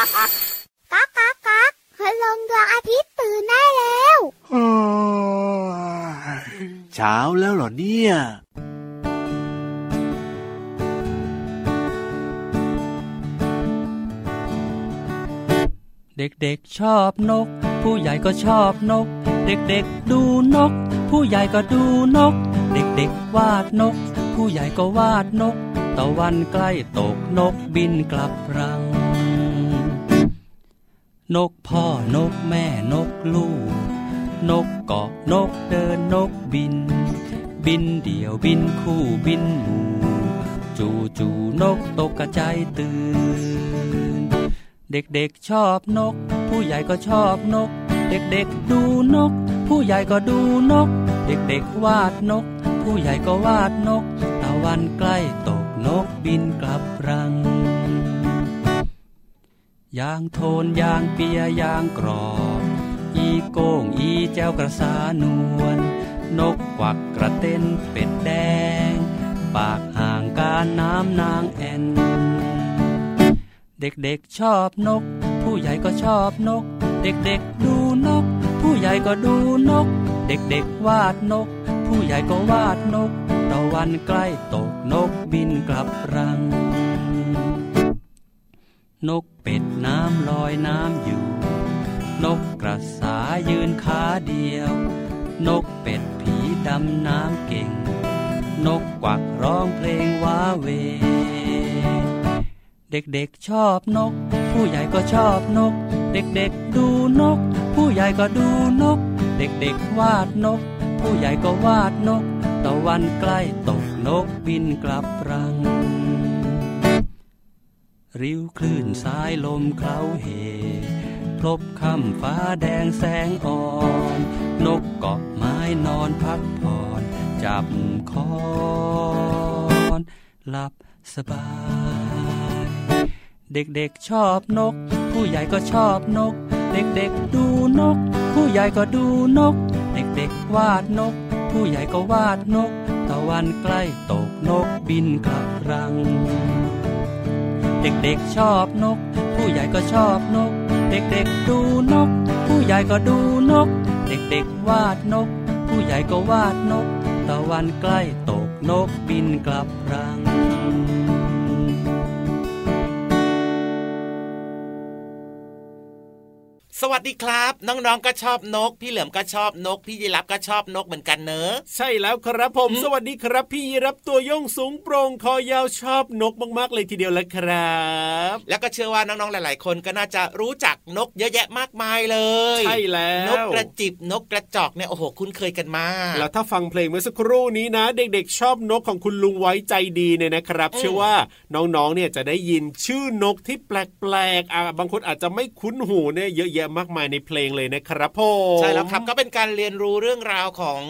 ก๊ากก๊ากก๊ากพลงดวงอาทิตย์ตื่นได้แล้วเช้าแล้วเหรอเนี่ยเด็กๆชอบนก ผู้ใหญ่ก็ชอบนก เด็กๆดูนก ผู้ใหญ่ก็ดูนก เด็กๆวาดนก ผู้ใหญ่ก็วาดนก ตะวันใกล้ตกนกบินกลับรัง นกพ่อนกแม่นกลูก นกเกาะนกเดินนกบิน บินเดี่ยวบินคู่บินหมู่จูจูนกตกกระจายตื่น เด็กๆชอบนก ผู้ใหญ่ก็ชอบนก เด็กๆดูนก ผู้ใหญ่ก็ดูนก เด็กๆวาดนก ผู้ใหญ่ก็วาดนก ตะวันใกล้ตกนกบินกลับรัง ยางโทนยางเปียยางกรอบ อีโก้งอีแจ้วกระสานวล นกกวักกระเต้นเป็ดแดง ปากห่างการน้ำนางแอน เด็กๆชอบนก ผู้ใหญ่ก็ชอบนก เด็กๆดูนก ผู้ใหญ่ก็ดูนก เด็กๆวาดนก ผู้ใหญ่ก็วาดนกตะวันใกล้ตกนกบินกลับรัง นกเป็ดน้ำลอยน้ำอยู่ นกกระสายืนขาเดียว นกเป็ดผีดำน้ำเก่ง นกกวักร้องเพลงว้าเว เด็กๆชอบนก ผู้ใหญ่ก็ชอบนก เด็กๆดูนก ผู้ใหญ่ก็ดูนก เด็กๆวาดนก ผู้ใหญ่ก็วาดนก ตะวันใกล้ตกนกบินกลับรัง ริ้วคลื่นสายลมเคล้าเหพลบค่ำฟ้าแดงแสงอ่อน นกเกาะไม้นอนพักผ่อน จับคอนหลับสบาย เด็กๆชอบนก ผู้ใหญ่ก็ชอบนก เด็กๆดูนก ผู้ใหญ่ก็ดูนก เด็กๆวาดนก ผู้ใหญ่ก็วาดนก ตะวันใกล้ตกนกบินกลับรัง เด็กๆชอบนก ผู้ใหญ่ก็ชอบนก เด็กๆดูนก ผู้ใหญ่ก็ดูนก เด็กๆวาดนก ผู้ใหญ่ก็วาดนก ตะวันใกล้ตกนกบินกลับรัง สวัสดีครับ น้องๆก็ชอบนก พี่เหลือมก็ชอบนก พี่ยีรับก็ชอบนกเหมือนกันเนอะใช่แล้วครับผม สวัสดีครับ พี่รับตัวโยงสูงโปร่งคอยาวชอบนกมากๆเลยทีเดียวแหละครับ แล้วก็เชื่อว่าน้องๆหลาย ๆ คนก็น่าจะรู้จักนกเยอะแยะมากมายเลยใช่แล้วนกกระจิบนกกระจอกเนี่ยโอ้โหคุ้นเคยกันมากแล้วถ้าฟังเพลงเมื่อสักครู่นี้นะ เด็ก ๆ ชอบนกของคุณลุงไว้ใจดีเนี่ยนะครับ เชื่อว่าน้องๆเนี่ยจะได้ยินชื่อนกที่แปลกๆอะบางคนอาจจะไม่คุ้นหูเนี่ยเยอะแยะมากมายในเพลงเลยนะครับผมใช่แล้วครับก็เป็นการเรียนรู้เรื่องราวของ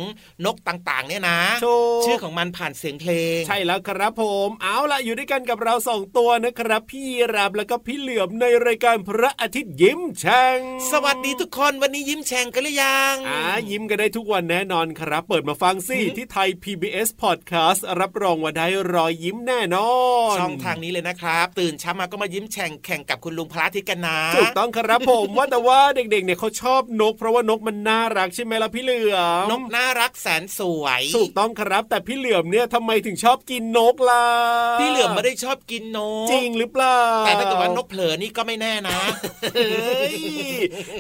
นกต่างๆ เนี่ยนะถูกชื่อของมันผ่านเสียงเพลง ใช่แล้วครับผม เอาล่ะอยู่ด้วยกันกับเราสองตัวนะครับ พี่รับแล้วก็พี่เหลือมในรายการพระอาทิตย์ยิ้มแฉ่งสวัสดีทุกคนวันนี้ยิ้มแฉ่งกันหรือยังอ่ายิ้มกันได้ทุกวันแน่นอนครับ เปิดมาฟังสิที่ไทย PBS Podcast รับรองว่าได้รอยยิ้มแน่นอนช่องทางนี้เลยนะครับ ตื่นเช้ามาก็มายิ้มแฉ่งแข่งกับคุณลุงพระอาทิตย์กันนะถูกต้องครับผมว่าแต่ว่าเด็กๆเนี่ยเขาชอบนก เพราะว่านกมันน่ารักใช่ไหมล่ะพี่เหลือมนกน่ารักแสนสวยถูกต้องครับ แต่พี่เหลือมเนี่ยทำไมถึงชอบกินนกล่ะพี่เหลือมไม่ได้ชอบกินนกจริงหรือเปล่าแต่ถ้าเกิดว่านกเผลอนี่ก็ไม่แน่นะเฮ้ย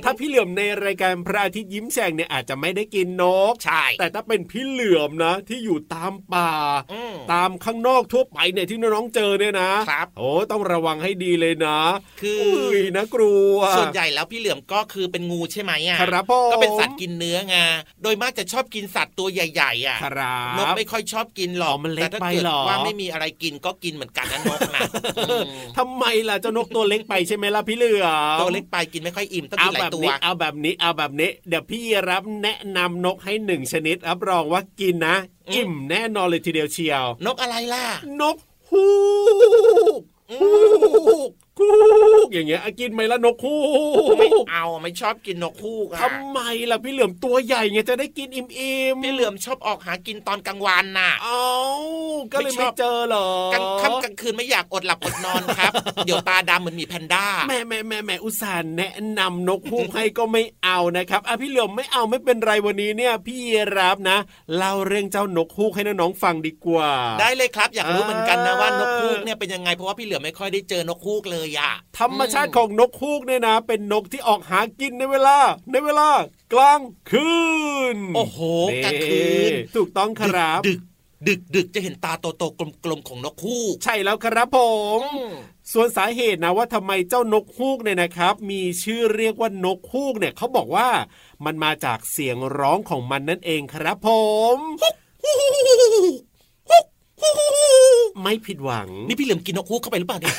ถ้าพี่เหลือมในรายการพระอาทิตย์ยิ้มแฉ่งเนี่ยอาจจะไม่ได้กินนกใช่แต่ถ้าเป็นพี่เหลือมนะ ที่อยู่ตามป่าอืมตามข้างนอกทั่วไปเนี่ยที่น้องๆเจอเนี่ยนะครับโอ้ต้องระวังให้ดีเลยนะ คืออุ้ยนะกลัวส่วนใหญ่แล้วพี่เหลือมก็คือเป็นงูใช่ไหมอะครับผมก็เป็นสัตว์กินเนื้อไงโดยมากจะชอบกินสัตว์ตัวใหญ่ๆอะครับนกไม่ค่อยชอบกินหรอกอ๋อมันเล็กแต่ถ้าไปเกิดเหรอว่าไม่มีอะไรกินก็กินเหมือนกันนะนกนะอืมทำไมล่ะเจ้านกตัวเล็กไปใช่ไหมล่ะพี่เหลือมตัวเล็กไปกินไม่ค่อยอิ่มต้องเอากินหลาแบยบตัวนี้เอาแบบนี้เอาแบบนี้เดี๋ยวพี่รับแนะนำนกให้หนึ่งชนิดรับรองว่ากินนะอิ่มแน่นอนเลยทีเดียวเชียว นกอะไรล่ะ นกฮูกฮูก ฮูกอย่างเงี้ยกินไหมละนกฮูกไม่เอาไม่ชอบกินนกฮูกอะทำไมล่ะพี่เหลือมตัวใหญ่ไงจะได้กินอิ่มๆพี่เหลือมชอบออกหากินตอนกลางวันน่ะเอ้าก็เลยไม่ชไม่อบเจอเหรอกลางค่ำกลางคืนไม่อยากอดหลับอดนอนครับ เดี๋ยวตาดำเหมือนหมีแพนด้าแม่แม่แม่แม่อุตส่าห์แนะนำนกฮูกให้ก็ไม่เอานะครับอะพี่เหลือมไม่เอาไม่เป็นไรวันนี้เนี่ย พี่รับนะเล่าเรื่องเจ้านกฮูกให้น้องๆฟังดีกว่า ได้เลยครับ อยากรู้เหมือนกันนะอ่าว่านกฮูกเนี่ยเป็นยังไงเพราะว่าพี่เหลือมไม่ค่อยได้เจอนกฮูกเลยอะธรรมชาติของนกฮูกเนี่ยนะ เป็นนกที่ออกหากินในเวลา ในเวลากลางคืน โอ้โหกลางคืน ถูกต้องครับ ดึกดึกดึกจะเห็นตาโตๆกลมๆของนกฮูก ใช่แล้วครับผมอืมส่วนสาเหตุนะว่าทำไมเจ้านกฮูกเนี่ยนะครับ มีชื่อเรียกว่านกฮูกเนี่ยเขาบอกว่ามันมาจากเสียงร้องของมันนั่นเองครับผม ไม่ผิดหวัง นี่พี่เหลือมกินนกฮูกเข้าไปหรือเปล่าเนี่ย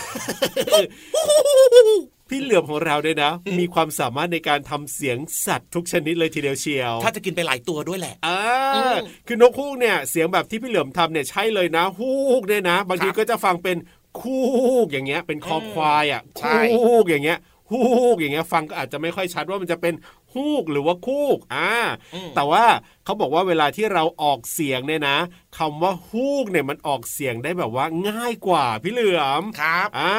พี่เหลือมของเราเนี่ยนะ มีความสามารถในการทำเสียงสัตว์ทุกชนิดเลยทีเดียวเชียว ถ้าจะกินไปหลายตัวด้วยแหละอ่าอืมคือนกฮูกเนี่ยเสียงแบบที่พี่เหลือมทำเนี่ยใช่เลยนะฮูกเนี่ยนะ บางทีครับก็จะฟังเป็นคูกอย่างเงี้ย เป็นคอควายอะใช่คูกอย่างเงี้ยฮูกอย่างเงี้ยฟังก็อาจจะไม่ค่อยชัดว่ามันจะเป็น ฮูกหรือว่าคูกอ่าอืมแต่ว่าเขาบอกว่าเวลาที่เราออกเสียงเนี่ยนะคำว่าฮูกเนี่ยมันออกเสียงได้แบบว่าง่ายกว่าพี่เหลือมครับอ่า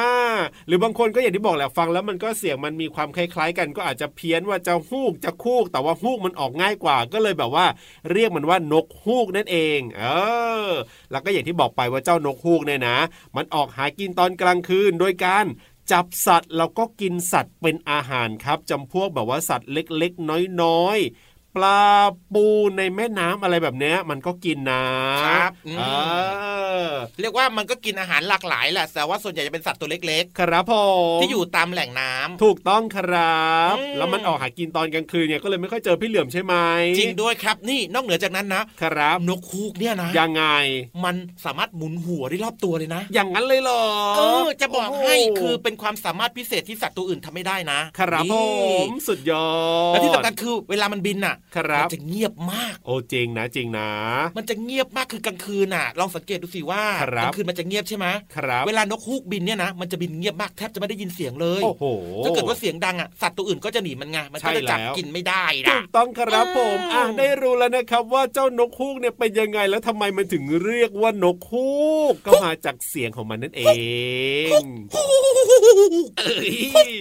หรือบางคนก็อย่างที่บอกแหละฟังแล้วมันก็เสียงมันมีความคล้ายๆกัน ก็อาจจะเพี้ยนว่าจะฮูกจะคูก แต่ว่าฮูกมันออกง่ายกว่า ก็เลยแบบว่า เรียกมันว่านกฮูกนั่นเอง เออ แล้วก็อย่างที่บอกไปว่าเจ้านกฮูกเนี่ยนะ มันออกหากินตอนกลางคืนโดยการ จับสัตว์แล้วก็กินสัตว์เป็นอาหารครับจำพวกแบบว่าสัตว์เล็กๆ น้อยๆ ปลาปูในแม่น้ำอะไรแบบเนี้ย มันก็กินนะครับอืมเออเรียกว่ามันก็กินอาหารหลากหลายแหละแต่ว่าส่วนใหญ่จะเป็นสัตว์ตัวเล็กครับผมๆที่อยู่ตามแหล่งน้ำถูกต้องครับอืมแล้วมันออกหากินตอนกลางคืนเนี่ยก็เลยไม่ค่อยเจอพี่เหลือมใช่ไหมจริงด้วยครับนี่นอกเหนือจากนั้นนะครับนกฮูกเนี่ยนะยังไง มันสามารถหมุนหัวได้รอบตัวเลยนะ อย่างนั้นเลยเหรอเออจะบอกให้โโคือเป็นความสามารถพิเศษที่สัตว์ตัวอื่นทำไม่ได้นะ ครับผนี่มสุดยอดและที่สำคัญคือเวลามันบินน่ะ ครับมันจะเงียบมาก โอ้จริงนะจริงนะ มันจะเงียบมากคือกลางคืนน่ะ ลองสังเกตดูสิว่าครับกลางคืนมันจะเงียบใช่ไหมครับเวลานกฮูกบินเนี่ยนะมันจะบินเงียบมากแทบจะไม่ได้ยินเสียงเลยโอ้โหถ้าเกิดว่าเสียงดังอะสัตว์ตัวอื่นก็จะหนีมันไงมันก็จะจับใช่แล้วกินไม่ได้ถูนะกต้องครับผมอืมอะได้รู้แล้วนะครับว่าเจ้านกฮูกเนี่ยเป็นยังไงแล้วทำไมมันถึงเรียกว่านกฮูกก็มาจากเสียงของมันนั่นเองเอ้ย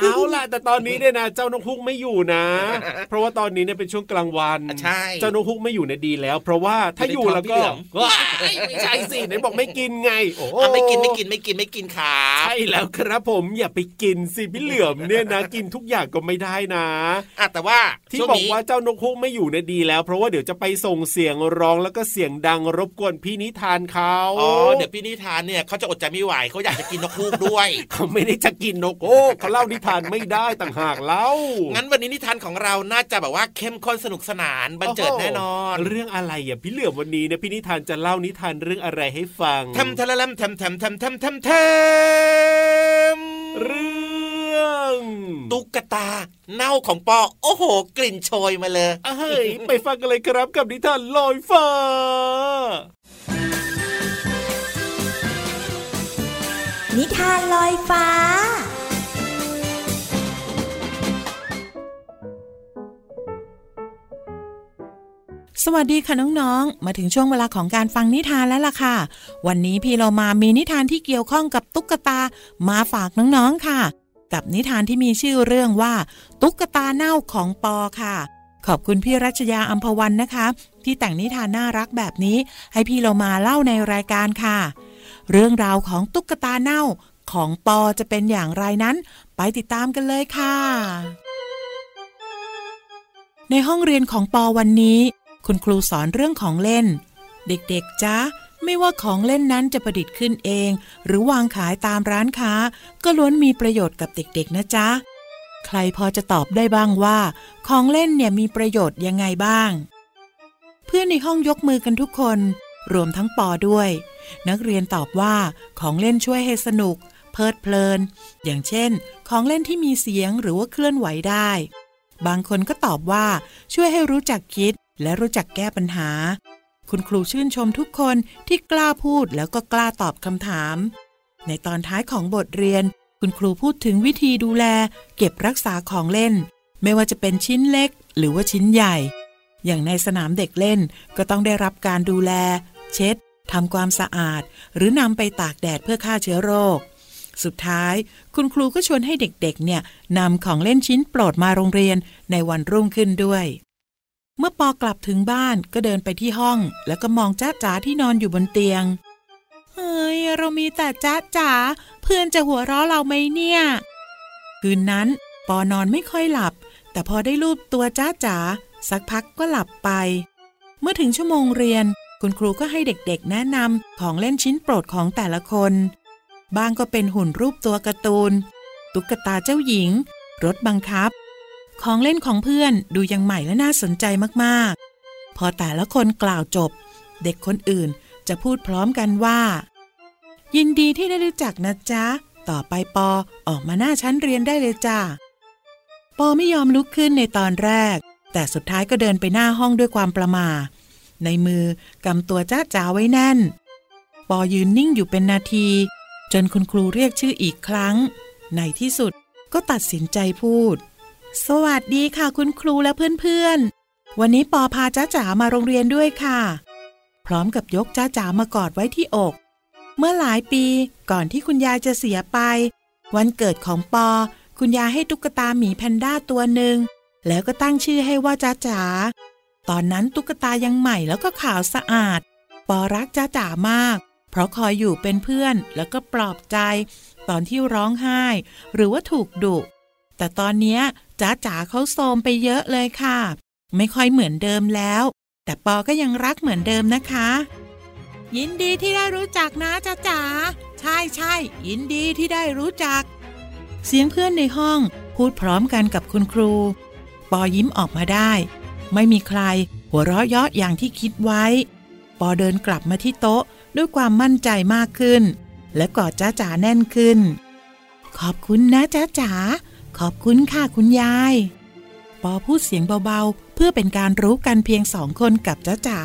เอาล่ะแต่ตอนนี้เนี่ยนะเจ้านกฮูกไม่อยู่นะ เพราะว่าตอนนี้เนี่ยเป็นช่วงกลางวันใช่เจ้านกฮูกไม่อยู่เนี่ยดีแล้ว เพราะว่าถ้าอยู่แล้วก็อยู่ในท้องพี่เหลือมว้ายไม่ใช่สิไหนบอกไม่กินไง โอ้โหอะไม่กินไม่กินไม่กินไม่กินขาใช่แล้วครับผมอย่าไปกินสิพี่เหลือมเนี่ยนะ กินทุกอย่างก็ไม่ได้นะอะแต่ว่าที่ช่วงบอกนี้ว่าเจ้านกฮูกไม่อยู่เนี่ยดีแล้ว เพราะว่าเดี๋ยวจะไปส่งเสียงร้องแล้วก็เสียงดังรบกวนพี่นิทานเขาอ๋อเดี๋ยวพี่นิทานเนี่ยเขาจะอดใจไม่ไหวเขาอยากจะกินนกฮูกด้วยเขาไม่ได้จะกินนกฮูกเขาเล่านิทานไม่ได้ต่างหากเล่างั้นวันนี้นิทานของเราน่าจะแบบว่าเข้มข้นสนุกสนานบันเจิดแน่นอน เรื่องอะไรอะพี่เหลือมวันนี้เนี่ยพี่นิทานจะเล่านิทานเรื่องอะไรให้ฟังทำทะละลำทำทำทำทำทำทำเรื่องตุ๊กตาเน่าของปอโอ้โห กลิ่นโชยมาเลยเอ้ยไปฟังกันเลยครับกับนิทานลอยฟ้านิทานลอยฟ้า สวัสดีค่ะน้องๆ มาถึงช่วงเวลาของการฟังนิทานแล้วล่ะค่ะ วันนี้พี่เรามามีนิทานที่เกี่ยวข้องกับตุ๊กตามาฝากน้องๆค่ะ กับนิทานที่มีชื่อเรื่องว่า ตุ๊กตาเน่าของปอค่ะ ขอบคุณพี่รัชยาอัมพวันนะคะ ที่แต่งนิทานน่ารักแบบนี้ ให้พี่เรามาเล่าในรายการค่ะ เรื่องราวของตุ๊กตาเน่าของปอจะเป็นอย่างไรนั้น ไปติดตามกันเลยค่ะ ในห้องเรียนของปอวันนี้ คุณครูสอนเรื่องของเล่น เด็กๆจ๊ะไม่ว่าของเล่นนั้นจะประดิษฐ์ขึ้นเอง หรือวางขายตามร้านค้า ก็ล้วนมีประโยชน์กับเด็กๆนะจ๊ะ ใครพอจะตอบได้บ้างว่า ของเล่นเนี่ยมีประโยชน์ยังไงบ้าง เพื่อนในห้องยกมือกันทุกคน รวมทั้งปอด้วย นักเรียนตอบว่าของเล่นช่วยให้สนุก เพลิดเพลิน อย่างเช่น ของเล่นที่มีเสียงหรือว่าเคลื่อนไหวได้ บางคนก็ตอบว่าช่วยให้รู้จักคิด และรู้จักแก้ปัญหา คุณครูชื่นชมทุกคนที่กล้าพูดแล้วก็กล้าตอบคำถาม ในตอนท้ายของบทเรียน คุณครูพูดถึงวิธีดูแล เก็บรักษาของเล่น ไม่ว่าจะเป็นชิ้นเล็ก หรือว่าชิ้นใหญ่ อย่างในสนามเด็กเล่นก็ต้องได้รับการดูแล เช็ดทำความสะอาด หรือนำไปตากแดดเพื่อฆ่าเชื้อโรค สุดท้ายคุณครูก็ชวนให้เด็กๆ เนี่ยนำของเล่นชิ้นโปรดมาโรงเรียนในวันรุ่งขึ้นด้วย เมื่อปอกลับถึงบ้านก็เดินไปที่ห้อง แล้วก็มองจ้าจ๋าที่นอนอยู่บนเตียง เฮ้ย เรามีแต่จ้าจ๋าเพื่อนจะหัวเราะเราไหมเนี่ย คืนนั้น ปอนอนไม่ค่อยหลับ แต่พอได้รูปตัวจ้าจ๋าสักพักก็หลับไป เมื่อถึงชั่วโมงเรียน คุณครูก็ให้เด็กๆ แนะนำของเล่นชิ้นโปรดของแต่ละคน บางก็เป็นหุ่นรูปตัวการ์ตูน ตุ๊กตาเจ้าหญิง รถบังคับ ของเล่นของเพื่อนดูยังใหม่และน่าสนใจมากๆ พอแต่ละคนกล่าวจบ เด็กคนอื่นจะพูดพร้อมกันว่า ยินดีที่ได้รู้จักนะจ๊ะ ต่อไปปอออกมาหน้าชั้นเรียนได้เลยจ้าปอไม่ยอมลุกขึ้นในตอนแรก แต่สุดท้ายก็เดินไปหน้าห้องด้วยความประมาในมือกำตัวจ้าจ๋าไว้แน่น ปอยืนนิ่งอยู่เป็นนาที จนคุณครูเรียกชื่ออีกครั้ง ในที่สุดก็ตัดสินใจพูด สวัสดีค่ะคุณครูและเพื่อนๆ วันนี้ปอพาจ้าจ๋ามาโรงเรียนด้วยค่ะ พร้อมกับยกจ้าจ๋ามากอดไว้ที่อก เมื่อหลายปีก่อนที่คุณยายจะเสียไป วันเกิดของปอ คุณยายให้ตุ๊กตาหมีแพนด้าตัวหนึ่งแล้วก็ตั้งชื่อให้ว่าจ้าจ๋า ตอนนั้นตุ๊กตายังใหม่แล้วก็ขาวสะอาด ปอรักจ้าจ๋ามาก เพราะคอยอยู่เป็นเพื่อนแล้วก็ปลอบใจ ตอนที่ร้องไห้ หรือว่าถูกดุ แต่ตอนนี้ จ้าจ๋าเขาโทมไปเยอะเลยค่ะ ไม่ค่อยเหมือนเดิมแล้ว แต่ปอก็ยังรักเหมือนเดิมนะคะ ยินดีที่ได้รู้จักนะจ้าจ๋าใช่ใช่ยินดีที่ได้รู้จัก เสียงเพื่อนในห้องพูดพร้อมกันกับคุณครู ปอยิ้มออกมาได้ ไม่มีใครหัวเราะเยาะอย่างที่คิดไว้ ปอเดินกลับมาที่โต๊ะด้วยความมั่นใจมากขึ้น และกอดจ้าจ๋าแน่นขึ้น ขอบคุณนะจ้าจ๋า ขอบคุณค่ะคุณยาย ปอพูดเสียงเบาๆ เพื่อเป็นการรู้กันเพียงสองคนกับจ้าจ๋า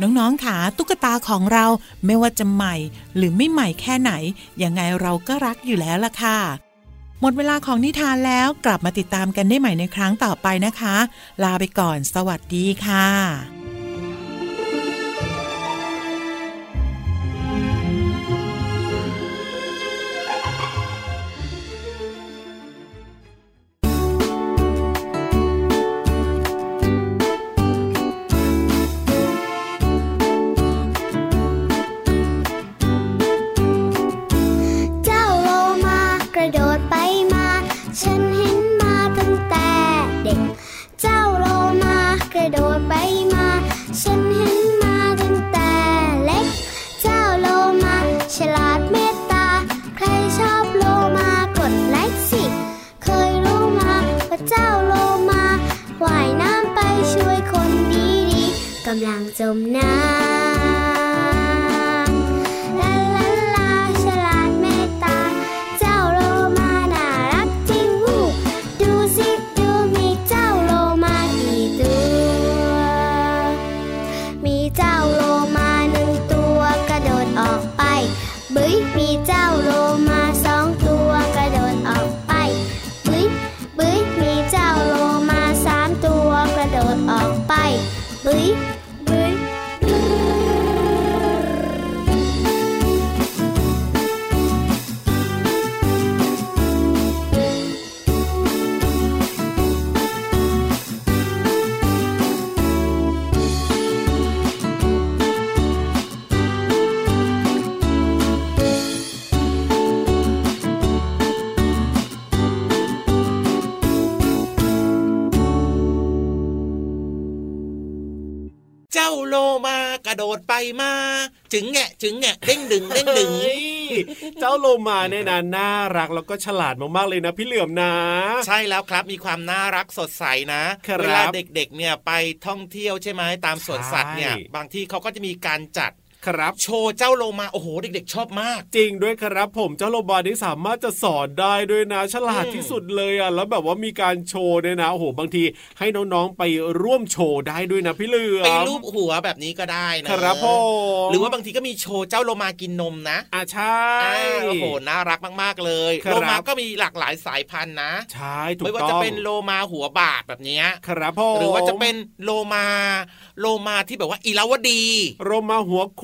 น้องๆค่ะตุ๊กตาของเราไม่ว่าจะใหม่ หรือไม่ใหม่แค่ไหน ยังไงเราก็รักอยู่แล้วล่ะค่ะ หมดเวลาของนิทานแล้วกลับมาติดตามกันได้ใหม่ในครั้งต่อไปนะคะ ลาไปก่อน สวัสดีค่ะ จมน้ำ ดดไปมาจึงแงะจึงแงะเด้งดึงเด้งดึงเฮ้ยเจ้าโลมาเนี่ยนะน่ารักแล้วก็ฉลาดมากๆเลยนะพี่เหลือมนะ ใช่แล้วครับมีความน่ารักสดใสนะครับเวลาเด็กๆเนี่ยไปท่องเที่ยวใช่ไหมตามสวนสัตว์เนี่ยใช่บางที่เขาก็จะมีการจัด ครับ โชว์เจ้าโลมาโอ้โหเด็ก ๆ ชอบมาก จริงด้วยครับ ผมเจ้าโลมานี่สามารถจะสอนได้ด้วยนะ ฉลาดอืมที่สุดเลยอะแล้วแบบว่ามีการโชว์เนี่ยนะโอ้โหบางทีให้น้องๆไปร่วมโชว์ได้ด้วยนะพี่เหลือมไปรูปหัวแบบนี้ก็ได้นะครับผมหรือว่าบางทีก็มีโชว์เจ้าโลมากินนมนะอะใช่อ่าโอ้โหน่ารักมากๆเลยครับโลมาก็มีหลากหลายสายพันธุ์นะใช่ถูกไม่ว่าต้องจะเป็นโลมาหัวบาดแบบเนี้ยครับผมหรือว่าจะเป็นโลมา โลมาที่แบบว่าอีลาวดีโรมาหัวข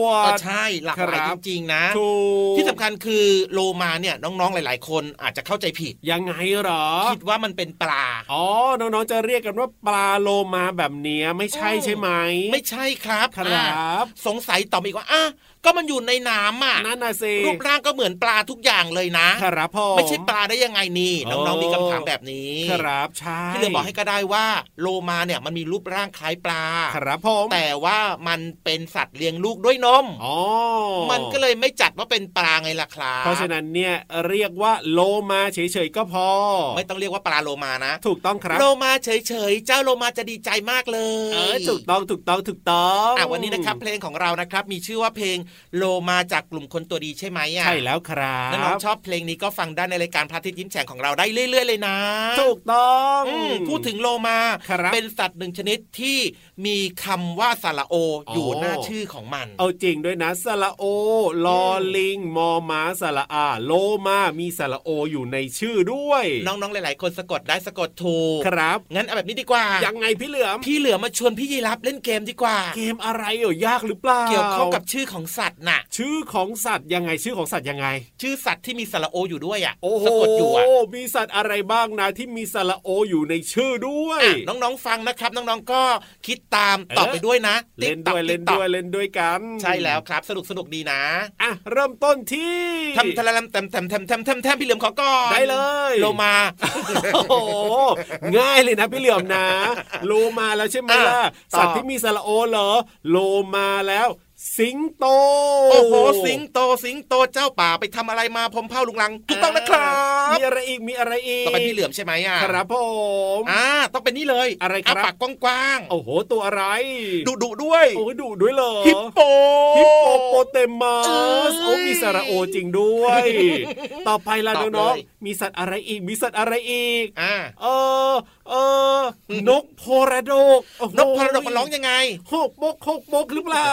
วก็ดใช่หลากหลายคจรับริงๆนะถูกที่สำคัญคือโลมาเนี่ยน้องๆหลาย ๆ คนอาจจะเข้าใจผิดยังไงเหรอ คิดว่ามันเป็นปลาอ๋อน้องๆจะเรียกกันว่าปลาโลมาแบบเนี้ยไม่ใช่ใช่ไหมไม่ใช่ครับครับอ่าสงสัยต่อมาอีกว่าอะ ก็มันอยู่ในน้ำอะนั่นน่ะสิรูปร่างก็เหมือนปลาทุกอย่างเลยนะครับพ่อไม่ใช่ปลาได้ยังไงนี่โอ้น้องๆมีคำถามแบบนี้ ครับใช่พี่เลยบอกให้ก็ได้ว่าโลมาเนี่ยมันมีรูปร่างคล้ายปลาครับผมแต่ว่ามันเป็นสัตว์เลี้ยงลูกด้วยนมอ๋อมันก็เลยไม่จัดว่าเป็นปลาไงล่ะครับเพราะฉะนั้นเนี่ยเรียกว่าโลมาเฉยๆก็พอ ไม่ต้องเรียกว่าปลาโลมานะ ถูกต้องครับ โลมาเฉยๆเจ้าโลมาจะดีใจมากเลยเออถูกต้องถูกต้องถูกต้องอะวันนี้นะครับเพลงของเรานะครับมีชื่อว่าเพลงโลมาจากกลุ่มคนตัวดีใช่ไหมอะใช่แล้วครับถ้าน้องชอบเพลงนี้ก็ฟังได้ในรายการพระอาทิตย์ยิ้มแฉ่งของเราได้เรื่อย ๆ เลยนะถูกต้องอืมพูดถึงโลมาครับเป็นสัตว์หนึ่งชนิดที่มีคำว่าสระโออยู่อ๋อหน้าชื่อของมัน เอาจริงด้วยนะสระโอลอลิงมอม้าสระอา โลมามีสระโออยู่ในชื่อด้วย น้องๆหลาย ๆ คนสะกดได้สะกดถูกครับ งั้นเอาแบบนี้ดีกว่ายังไงพี่เหลือมพี่เหลือมาชวนพี่ยีรับเล่นเกมดีกว่า เกมอะไรเอ่ยยากหรือเปล่าเกี่ยวข้องกับชื่อของสัตว์น่ะ ชื่อของสัตว์ยังไงชื่อของสัตว์ยังไง ชื่อสัตว์ที่มีสระโออยู่ด้วยอะโอ้โหสะกดอยู่อะมีสัตว์อะไรบ้างนะที่มีสระโออยู่ในชื่อด้วยอะน้องๆฟังนะครับ น้องๆก็คิดตามตอบเออไปด้วยนะเล่นด้วย TikTok เล่น TikTok ด้วยเล่นด้วยกัน ใช่แล้วครับ สนุกสนุกดีนะอะเริ่มต้นที่ทำทะเลมแทมแทมแทมแทมแทมแทมพี่เหลือมขอก่อนได้เลยโลมาโอ้โหง่ายเลยนะพี่เหลือมนะ โลมาแล้วใช่ไหมล่ะอะต่อสัตว์ที่มีสระโอเหรอ โลมาแล้ว สิงโต โอ้โห สิงโต สิงโตเจ้าป่าไปทำอะไรมาพมเผาลุงลังถูกต้องนะครับ มีอะไรอีกมีอะไรอีกต่อไปพี่เหลือมใช่ไหมอะครับผมอ่าต้องเป็นนี่เลยอะไรครับปากกว้างโอ้โห ตัวอะไรๆดุดุๆด้วยโอ้ยดุด้วยเหรอฮิปโปฮิปโปโปเตมัสเอ้ยโอ้มีสระโอจริงด้วย ต่อไปล่ะตอบน้องเลยๆมีสัตว์อะไรอีกมีสัตว์อะไรอีกอ่าเออเออนกโพระดกโอ้โหนกพาราดอกมันร้องยังไงหกบกหกบกหรือเปล่า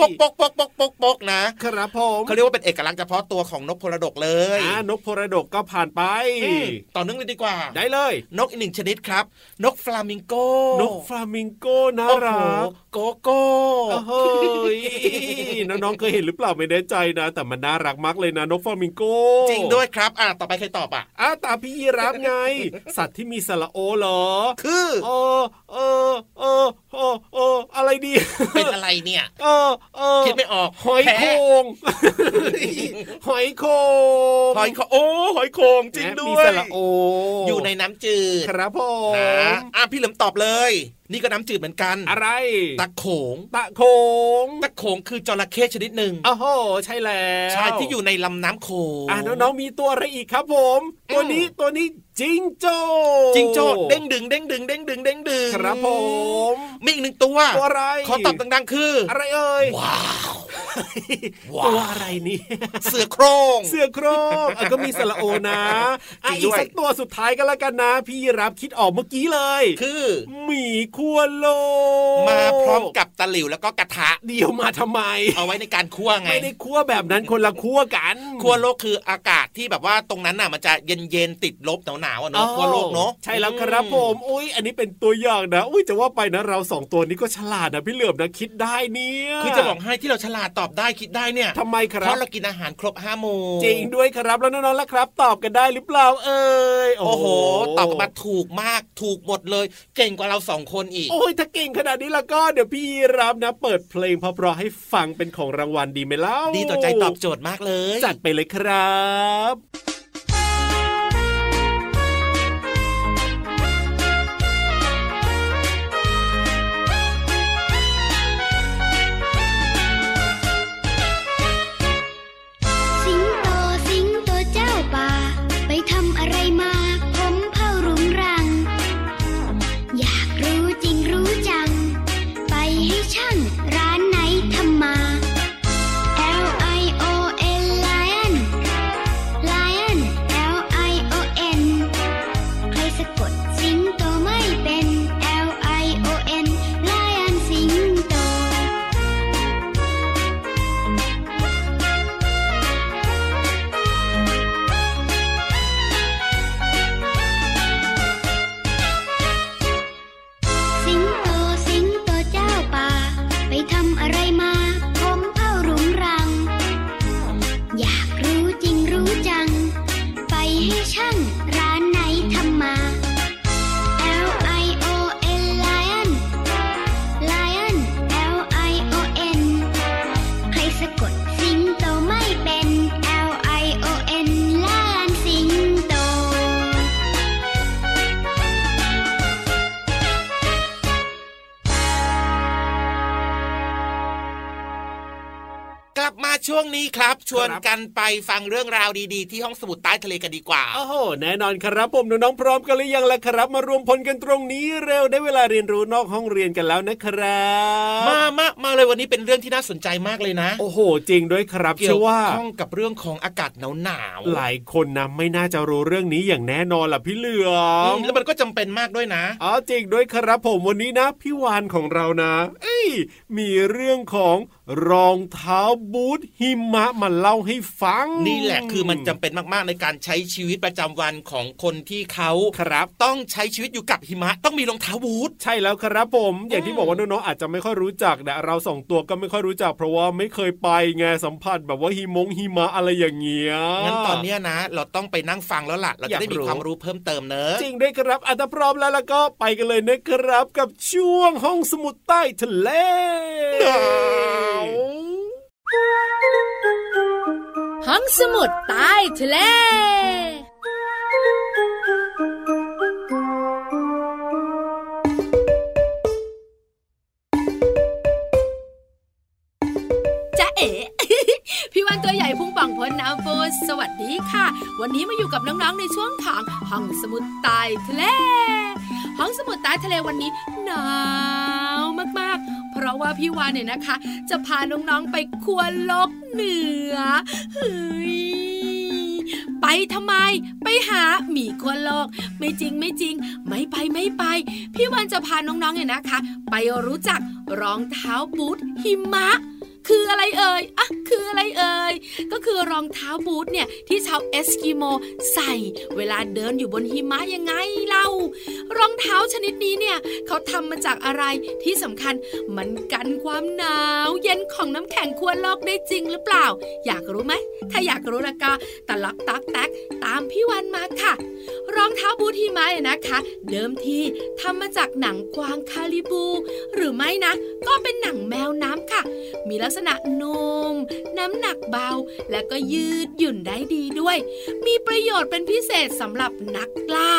ปกปกปกปกปกปกนะ ครับผมเขาเรียกว่าเป็นเอกลักษณ์เฉพาะตัวของนกพลดกเลยอ่านกโพระดกก็ผ่านไปอืมต่อเนื่องเลยดีกว่า ได้เลย นกอีกหนึ่งชนิดครับ นกฟลามิงโก นกฟลามิงโกน่าโอ้โหรักโกโก้เฮ้ยน้องๆเคยเห็นหรือเปล่าไม่แน่ใจนะ แต่มันน่ารักมากเลยนะนกฟลามิงโก จริงด้วยครับ อะต่อไปใครตอบอะอะตามพี่ยีรับไง สัตว์ที่มีสระโอเหรอ คือเออเออเออเออเอออะไรดี เป็นอะไรเนี่ยเออเออคิดไม่ออกหอยโคแพ้งหอยโคงหอยโขงโอ้หอยโขงจริงด้มีวยสระโอออยู่ในน้ำจืดครับผนะมอะพี่เหลิมตอบเลยนี่ก็น้ำจืดเหมือนกัน อะไร ตะโขง ตะโขง ตะโขงคือจระเข้ชนิดหนึ่งโอ้โห ใช่แล้วใช่ที่อยู่ในลำน้ำโขงอะน้องๆมีตัวอะไรอีกครับผม ตัวนี้ตัวนี้จิงโจ้จิงโจ้เด้งดึงเด้งดึงเด้งดึงเด้งดึงครับผมมีอีกหนึ่งตัวตัวอะไรขอตอบดังๆคือ อะไรเอ่ยว้าวตัวอะไรนี่เสือโครงเสือโครงอะก็มีสระโอนะอะจริงอีกด้วยสักตัวสุดท้ายกันแล้วกันนะ พี่รับคิดออกเมื่อกี้เลย คือหมีขั้วโลก มาพร้อมกับตะหลิวแล้วก็กระทะเดี๋ยวมาทำไม เอาไว้ในการคั่วไงไม่ได้คั่วแบบนั้นคนละคั่วกันคั่วโลกคืออากาศที่แบบว่าตรงนั้นน่ะมันจะเย็นเย็นๆติดลบหนาวหนาวๆอะเนาะคั่วโลกเนาะใช่แล้วครับผมอุ้ยอันนี้เป็นตัวอย่างนะอุ้ยจะว่าไปนะเราสองตัวนี้ก็ฉลาดนะพี่เหลือมนะคิดได้เนี่ยคือจะบอกให้ที่เราฉลาดตอบได้คิดได้เนี่ยทำไมคเพรับราะเรากินอาหารครบห้าโมงจริงด้วยครับแล้วน้องๆล่ะครับ ตอบกันได้หรือเปล่าเอ่ยโอ้โห ตอบกันมาถูกมากถูกหมดเลย เก่งกว่าเราสองคนอีกโอ้ยถ้าเก่งขนาดนี้แล้วก็เดี๋ยวพี่รับนะ เปิดเพลงเพราะๆให้ฟังเป็นของรางวัลดีไหมเล่า ดีต่อใจตอบโจทย์มากเลย จัดไปเลยครับ ครับ ชวนครับกันไปฟังเรื่องราวดีๆ ที่ห้องสมุดใต้ทะเลกันดีกว่าโอ้โหแน่นอนครับผมน้องๆพร้อมกันหรือยังล่ะครับ มารวมพลกันตรงนี้เร็วได้เวลาเรียนรู้นอกห้องเรียนกันแล้วนะครับมามามาเลยวันนี้เป็นเรื่องที่น่าสนใจมากเลยนะ โอ้โห จริงด้วยครับเกี่ยเชื่วอว่าข้องกับเรื่องของอากาศหนาวๆหลายคนนะไม่น่าจะรู้เรื่องนี้อย่างแน่นอนล่ะพี่เหลืออืมมแล้วมันก็จำเป็นมากด้วยนะอ๋อจริงด้วยครับผมวันนี้นะพี่วานของเรานะ เอ้ยมีเรื่องของรองเท้าบูทหิมะมาเล่าให้ฟัง นี่แหละคือมันจำเป็นมากๆในการใช้ชีวิตประจำวันของคนที่เขาครับ ต้องใช้ชีวิตอยู่กับหิมะ ต้องมีรองเท้าบูทใช่แล้วครับผม อย่างที่บอกว่าน้องๆอาจจะไม่ค่อยรู้จักนะเราสองตัวก็ไม่ค่อยรู้จัก เพราะว่าไม่เคยไปไงสัมผัสแบบว่าหิมงหิมะอะไรอย่างเงี้ยงั้นตอนเนี้ยนะ เราต้องไปนั่งฟังแล้วล่ะเราจะได้มีอยากรู้ความรู้เพิ่มเติมเนอะจริงด้วยครับอัตพร้อมแล้วแล้วก็ไปกันเลยนะครับ กับช่วงห้องสมุดใต้ทะเล ห้องสมุดใต้ทะเลจ๊ะเอ๋พี่วันตัวใหญ่พุงป่องพ้นน้ำปูสวัสดีค่ะ วันนี้มาอยู่กับน้องๆในช่วงของห้องสมุดใต้ทะเล ห้องสมุดใต้ทะเลวันนี้หนาวมากๆ ราะว่าพี่วานเนี่ยนะคะ จะพาน้องๆไปครัวโลกเหนือเฮ้ยไปทำไม ไปหาหมีขั้วโลก ไม่จริงไม่จริง ไม่ไปไม่ไป พี่วานจะพาน้องๆเนี่ยนะคะ ไปรู้จักรองเท้าบูทหิมะ คืออะไรเอ่ยอะคืออะไรเอ่ยก็คือรองเท้าบูทเนี่ยที่ชาวเอสกิโมใส่ เวลาเดินอยู่บนหิมะยังไงเล่ารองเท้าชนิดนี้เนี่ยเขาทำมาจากอะไรที่สำคัญมันกันความหนาว เย็นของน้ำแข็งขั้วโลกได้จริงหรือเปล่า อยากรู้ไหมถ้าอยากรู้ล้วก็ตะลักตักแตกตามพี่วันมาค่ะ รองเท้าบูทหิมะนนะคะ เดิมทีทำมาจากหนังกวางคาลิบู หรือไม่นะ ก็เป็นหนังแมวน้ำค่ะ มีลักษณะนุ่มน้ำหนักเบา และก็ยืดหยุ่นได้ดีด้วย มีประโยชน์เป็นพิเศษสำหรับนักล่า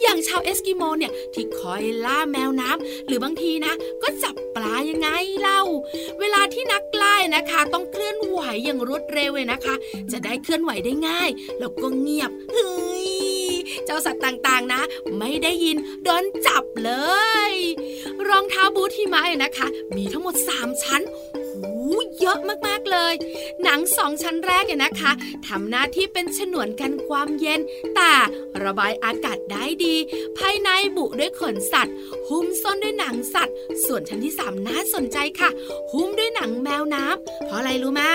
อย่างชาวเอสกิโมเนี่ยที่คอยล่าแมวน้ำหรือบางทีนะ ก็จับปลายังไงเล่า เวลาที่นักล่านะคะ ต้องเคลื่อนไหวอย่างรวดเร็วเลยนะคะ จะได้เคลื่อนไหวได้ง่าย แล้วก็เงียบเฮ้ยเจ้าสัตว์ต่างๆนะ ไม่ได้ยินโดนจับเลย รองเท้าบูทที่ไม้นะคะ มีทั้งหมด 3 ชั้น เยอะมากๆเลย หนังสองชั้นแรกเนี่ยนะคะทำหน้าที่เป็นฉนวนกันความเย็น แต่ระบายอากาศได้ดี ภายในบุด้วยขนสัตว์ หุ้มซ่อนด้วยหนังสัตว์ ส่วนชั้นที่3น่าสนใจค่ะ หุ้มด้วยหนังแมวน้ำเพราะอะไรรู้มา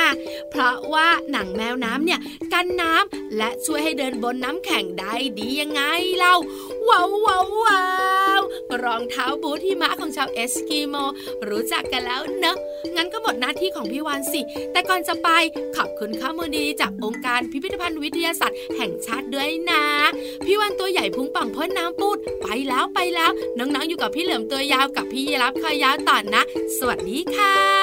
เพราะว่าหนังแมวน้ำเนี่ยกันน้ำและช่วยให้เดินบนน้ำแข็งได้ดียังไงเล่า ว้าวว้าววาวรองเท้าบูทหิมะของชาวเอสกิโม รู้จักกันแล้วเนอะ งั้นก็หมดหน้าที่ของพี่วานสิ แต่ก่อนจะไปขอบคุณข้อมูลดีจากองค์การพิพิธภัณฑ์วิทยาศาสตร์แห่งชาติด้วยนะ พี่วานตัวใหญ่พุงป่องพ้นน้ำปูด ไปแล้วไปแล้ว น้องๆอยู่กับพี่เหลือมตัวยาวกับพี่ยีรับคอยาวต่อนนะ สวัสดีค่ะ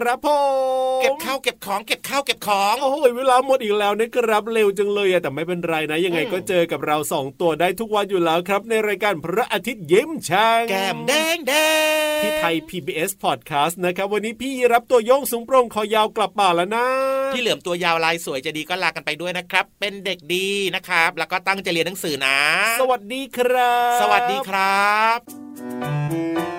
ครับผมเก็บข้าวเก็บของเก็บข้าวเก็บของโอ้ยเวลาหมดอีกแล้วนะครับเร็วจังเลยแต่ไม่เป็นไรนะ ยังไงก็เจอกับเราสองตัวได้ทุกวันอยู่แล้วครับ ในรายการพระอาทิตย์ยิ้มช่างแก้มแดงแดงที่ไทย PBS Podcast นะครับ วันนี้พี่รับตัวโยงสูงโปร่งคอยาวกลับป่าแล้วนะพี่เหลือมตัวยาวลายสวยจะดีก็ลากันไปด้วยนะครับ เป็นเด็กดีนะครับ แล้วก็ตั้งใจเรียนหนังสือนะ สวัสดีครับ สวัสดีครับ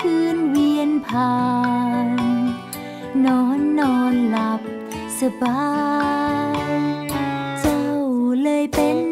คืนเวียนผ่าน นอนนอนหลับสบาย เจ้าเลยเป็น